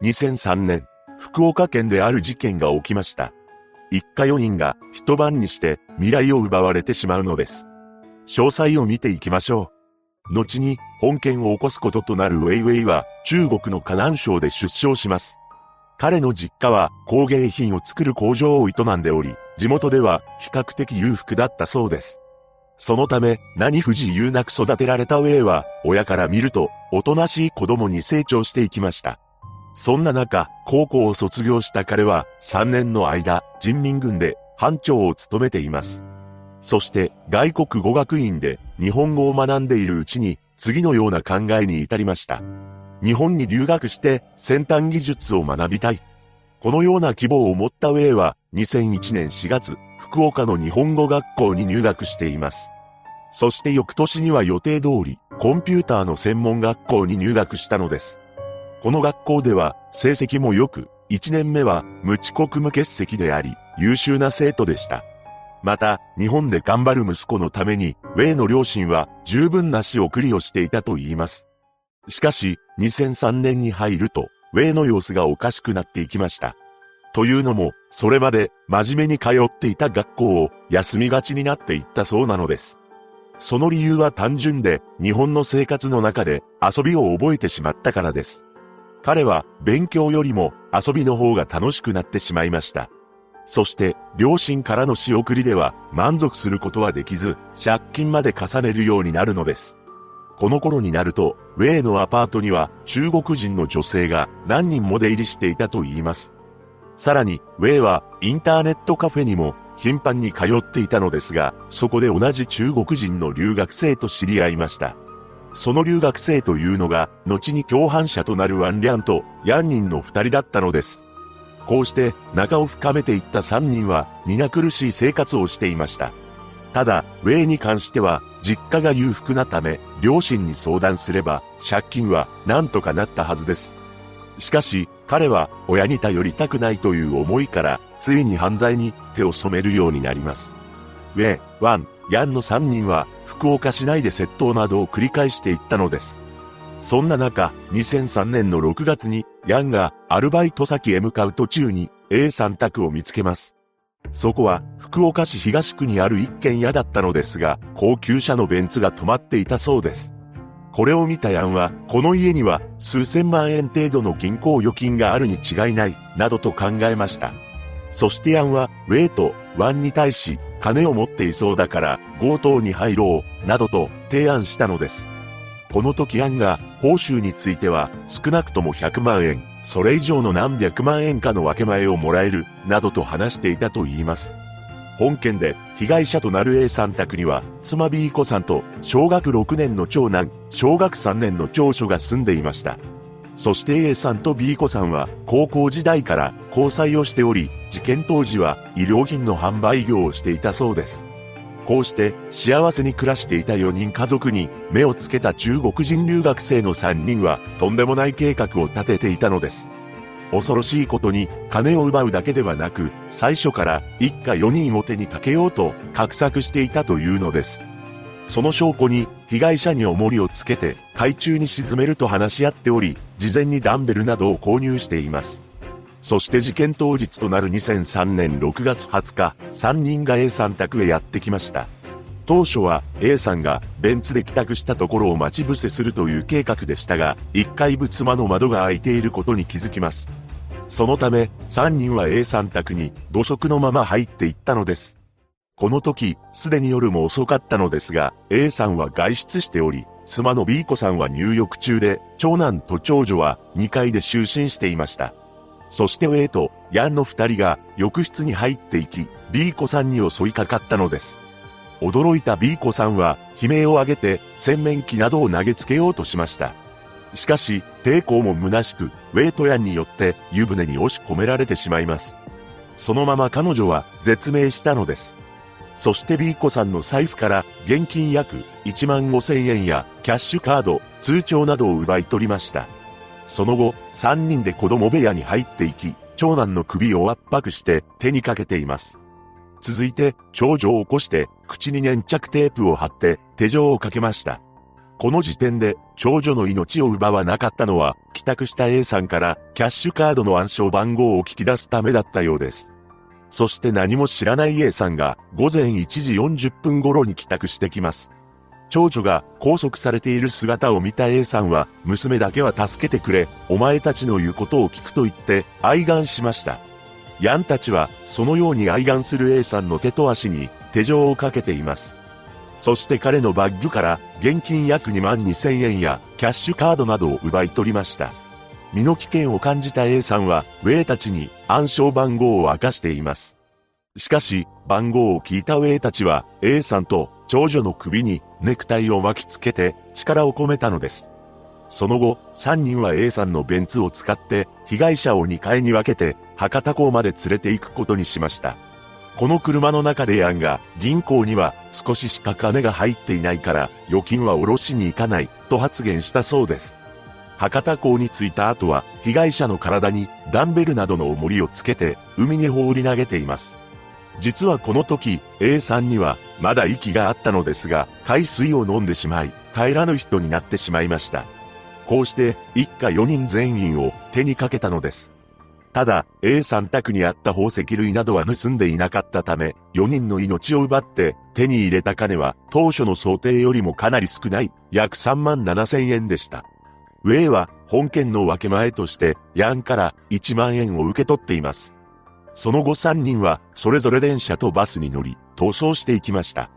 2003年、福岡県である事件が起きました。一家4人が一晩にして未来を奪われてしまうのです。詳細を見ていきましょう。後に本件を起こすこととなるウェイウェイは中国の河南省で出生します。彼の実家は工芸品を作る工場を営んでおり、地元では比較的裕福だったそうです。そのため何不自由なく育てられたウェイは親から見るとおとなしい子供に成長していきました。そんな中、高校を卒業した彼は3年の間人民軍で班長を務めています。そして外国語学院で日本語を学んでいるうちに次のような考えに至りました。日本に留学して先端技術を学びたい。このような希望を持ったウェイは2001年4月、福岡の日本語学校に入学しています。そして翌年には予定通りコンピューターの専門学校に入学したのです。この学校では成績も良く、1年目は無遅刻無欠席であり、優秀な生徒でした。また、日本で頑張る息子のために、ウェイの両親は十分な仕送りをしていたと言います。しかし、2003年に入ると、ウェイの様子がおかしくなっていきました。というのも、それまで真面目に通っていた学校を休みがちになっていったそうなのです。その理由は単純で、日本の生活の中で遊びを覚えてしまったからです。彼は勉強よりも遊びの方が楽しくなってしまいました。そして、両親からの仕送りでは満足することはできず、借金まで重ねるようになるのです。この頃になると、ウェイのアパートには中国人の女性が何人も出入りしていたと言います。さらに、ウェイはインターネットカフェにも頻繁に通っていたのですが、そこで同じ中国人の留学生と知り合いました。その留学生というのが、後に共犯者となるワンリャンとヤンニンの二人だったのです。こうして仲を深めていった3人は皆苦しい生活をしていました。ただ、ウェイに関しては実家が裕福なため両親に相談すれば借金は何とかなったはずです。しかし彼は親に頼りたくないという思いからついに犯罪に手を染めるようになります。ウェイ、ワン、ヤンの3人は福岡市内で窃盗などを繰り返していったのです。そんな中、2003年の6月に、ヤンがアルバイト先へ向かう途中に A さん宅を見つけます。そこは福岡市東区にある一軒家だったのですが、高級車のベンツが止まっていたそうです。これを見たヤンは、この家には数千万円程度の銀行預金があるに違いない、などと考えました。そしてヤンは、ウェイとワンに対し、金を持っていそうだから強盗に入ろう、などと提案したのです。この時アンが報酬については少なくとも100万円、それ以上の何百万円かの分け前をもらえる、などと話していたと言います。本件で被害者となる A さん宅には妻 B 子さんと小学6年の長男、小学3年の長女が住んでいました。そして A さんと B 子さんは高校時代から交際をしており、事件当時は医療品の販売業をしていたそうです。こうして幸せに暮らしていた4人家族に目をつけた中国人留学生の3人はとんでもない計画を立てていたのです。恐ろしいことに金を奪うだけではなく最初から一家4人を手にかけようと画策していたというのです。その証拠に被害者に重りをつけて海中に沈めると話し合っており事前にダンベルなどを購入しています。そして事件当日となる2003年6月20日、3人が A さん宅へやってきました。当初は A さんがベンツで帰宅したところを待ち伏せするという計画でしたが、1階部妻の窓が開いていることに気づきます。そのため、3人は A さん宅に土足のまま入っていったのです。この時、すでに夜も遅かったのですが、A さんは外出しており、妻の B 子さんは入浴中で、長男と長女は2階で就寝していました。そしてウェイとヤンの二人が浴室に入っていき、B 子さんに襲いかかったのです。驚いた B 子さんは悲鳴を上げて洗面器などを投げつけようとしました。しかし、抵抗も虚しく、ウェイトヤンによって湯船に押し込められてしまいます。そのまま彼女は絶命したのです。そして B 子さんの財布から現金約1万5千円やキャッシュカード、通帳などを奪い取りました。その後、三人で子供部屋に入っていき、長男の首を圧迫して手にかけています。続いて、長女を起こして、口に粘着テープを貼って手錠をかけました。この時点で、長女の命を奪わなかったのは、帰宅した A さんからキャッシュカードの暗証番号を聞き出すためだったようです。そして何も知らない A さんが午前1時40分頃に帰宅してきます。長女が拘束されている姿を見た A さんは、娘だけは助けてくれ、お前たちの言うことを聞くと言って愛願しました。ヤンたちは、そのように愛願する A さんの手と足に手錠をかけています。そして彼のバッグから現金約2万2000円やキャッシュカードなどを奪い取りました。身の危険を感じた A さんは、ウェイたちに暗証番号を明かしています。しかし、番号を聞いたウェイたちは、A さんと長女の首にネクタイを巻きつけて力を込めたのです。その後、3人は A さんのベンツを使って被害者を2階に分けて博多港まで連れて行くことにしました。この車の中でヤンが銀行には少ししか金が入っていないから預金は下ろしに行かないと発言したそうです。博多港に着いた後は被害者の体にダンベルなどの重りをつけて海に放り投げています。実はこの時 A さんにはまだ息があったのですが海水を飲んでしまい帰らぬ人になってしまいました。こうして一家4人全員を手にかけたのです。ただ、A さん宅にあった宝石類などは盗んでいなかったため、4人の命を奪って手に入れた金は当初の想定よりもかなり少ない約3万7千円でした。ウェイは本件の分け前としてヤンから1万円を受け取っています。その後3人はそれぞれ電車とバスに乗り逃走していきました。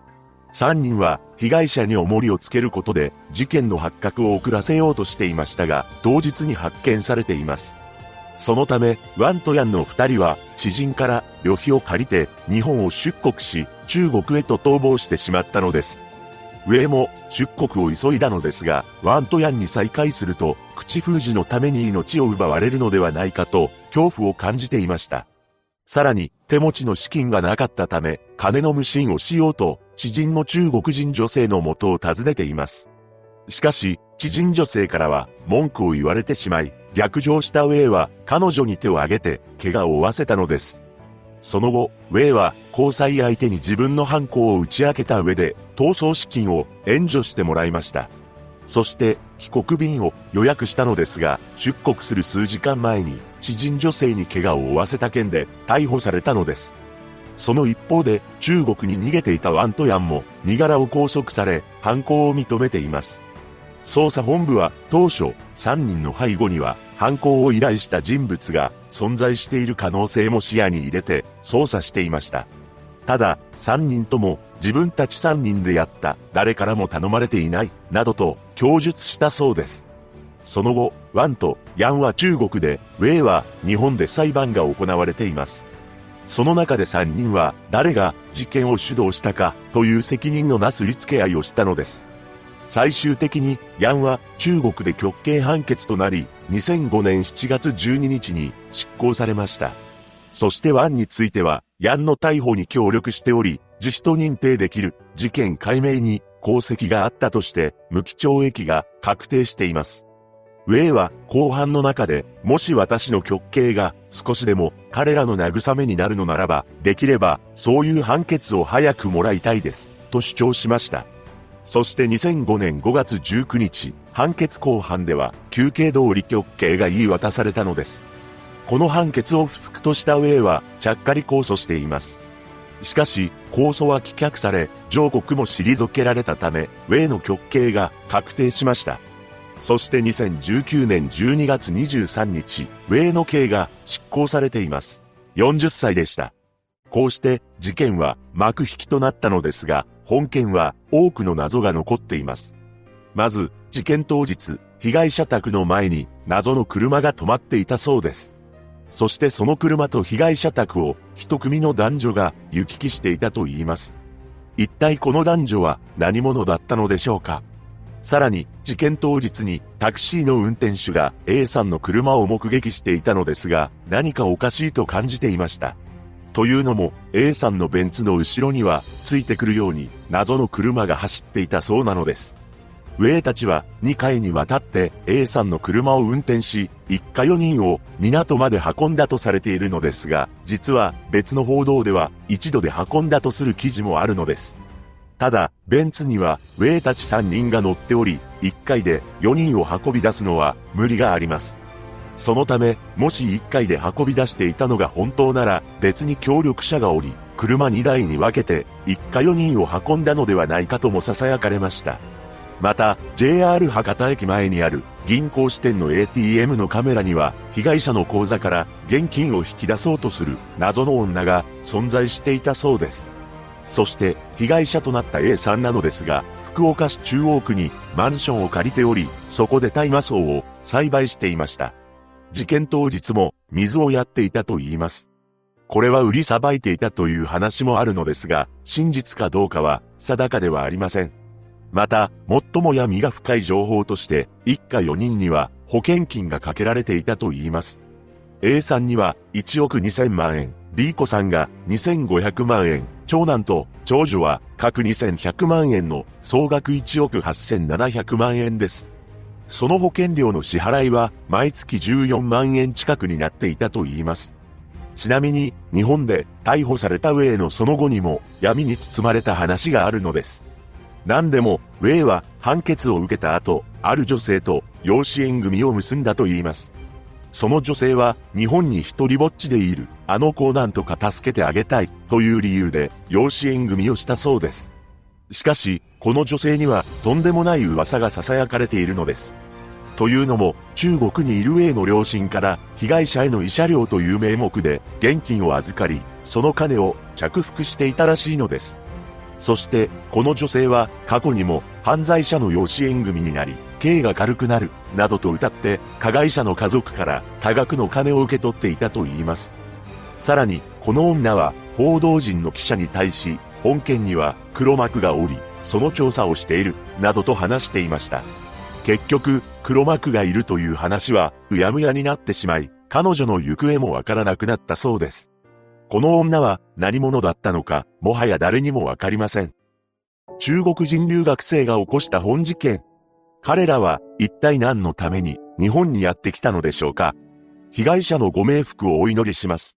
3人は被害者に重りをつけることで事件の発覚を遅らせようとしていましたが、同日に発見されています。そのため、ワンとヤンの2人は知人から旅費を借りて日本を出国し、中国へと逃亡してしまったのです。ウェイも出国を急いだのですが、ワンとヤンに再会すると、口封じのために命を奪われるのではないかと恐怖を感じていました。さらに、手持ちの資金がなかったため、金の無心をしようと知人の中国人女性の元を訪ねています。しかし、知人女性からは文句を言われてしまい、逆上したウェイは彼女に手を挙げて怪我を負わせたのです。その後、ウェイは交際相手に自分の犯行を打ち明けた上で逃走資金を援助してもらいました。そして帰国便を予約したのですが、出国する数時間前に知人女性に怪我を負わせた件で逮捕されたのです。その一方で中国に逃げていたワントヤンも身柄を拘束され犯行を認めています。捜査本部は当初3人の背後には犯行を依頼した人物が存在している可能性も視野に入れて捜査していました。ただ3人とも自分たち3人でやった誰からも頼まれていないなどと供述したそうです。その後、ワンとヤンは中国で、ウェイは日本で裁判が行われています。その中で3人は誰が事件を主導したかという責任のなすりつけ合いをしたのです。最終的にヤンは中国で極刑判決となり、2005年7月12日に執行されました。そしてワンについては、ヤンの逮捕に協力しており、自主と認定できる事件解明に功績があったとして、無期懲役が確定しています。ウェイは後半の中で、もし私の極刑が少しでも彼らの慰めになるのならば、できればそういう判決を早くもらいたいです、と主張しました。そして2005年5月19日、判決公判では休憩通り極刑が言い渡されたのです。この判決を不服としたウェイはちゃっかり控訴しています。しかし、控訴は棄却され、上告も退けられたため、ウェイの極刑が確定しました。そして2019年12月23日、ウェイの刑が執行されています。40歳でした。こうして事件は幕引きとなったのですが、本件は多くの謎が残っています。まず、事件当日、被害者宅の前に謎の車が止まっていたそうです。そしてその車と被害者宅を一組の男女が行き来していたと言います。一体この男女は何者だったのでしょうかさらに、事件当日にタクシーの運転手が A さんの車を目撃していたのですが、何かおかしいと感じていました。というのも、A さんのベンツの後ろには、ついてくるように謎の車が走っていたそうなのです。ウェイたちは2回にわたって A さんの車を運転し、一家4人を港まで運んだとされているのですが、実は別の報道では一度で運んだとする記事もあるのです。ただ、ベンツには、ウェイたち3人が乗っており、1回で4人を運び出すのは無理があります。そのため、もし1回で運び出していたのが本当なら、別に協力者がおり、車2台に分けて、一家4人を運んだのではないかとも囁かれました。また、JR 博多駅前にある銀行支店の ATM のカメラには、被害者の口座から現金を引き出そうとする謎の女が存在していたそうです。そして被害者となった A さんなのですが、福岡市中央区にマンションを借りており、そこで大麻草を栽培していました。事件当日も水をやっていたと言います。これは売りさばいていたという話もあるのですが、真実かどうかは定かではありません。また、最も闇が深い情報として、一家4人には保険金がかけられていたと言います。A さんには1億2000万円、B 子さんが2500万円、長男と長女は各2100万円の総額1億8700万円です。その保険料の支払いは毎月14万円近くになっていたと言います。ちなみに日本で逮捕されたウェイのその後にも闇に包まれた話があるのです。何でも、ウェイは判決を受けた後、ある女性と養子縁組を結んだと言います。その女性は日本に一人ぼっちでいる、あの子をなんとか助けてあげたいという理由で養子縁組をしたそうです。しかし、この女性にはとんでもない噂が囁かれているのです。というのも、中国にいる A の両親から被害者への慰謝料という名目で現金を預かり、その金を着服していたらしいのです。そして、この女性は過去にも犯罪者の養子縁組になり、刑が軽くなる、などと歌って、加害者の家族から多額の金を受け取っていたと言います。さらに、この女は、報道陣の記者に対し、本件には黒幕がおり、その調査をしている、などと話していました。結局、黒幕がいるという話は、うやむやになってしまい、彼女の行方もわからなくなったそうです。この女は何者だったのか、もはや誰にもわかりません。中国人留学生が起こした本事件。彼らは一体何のために日本にやってきたのでしょうか被害者のご冥福をお祈りします。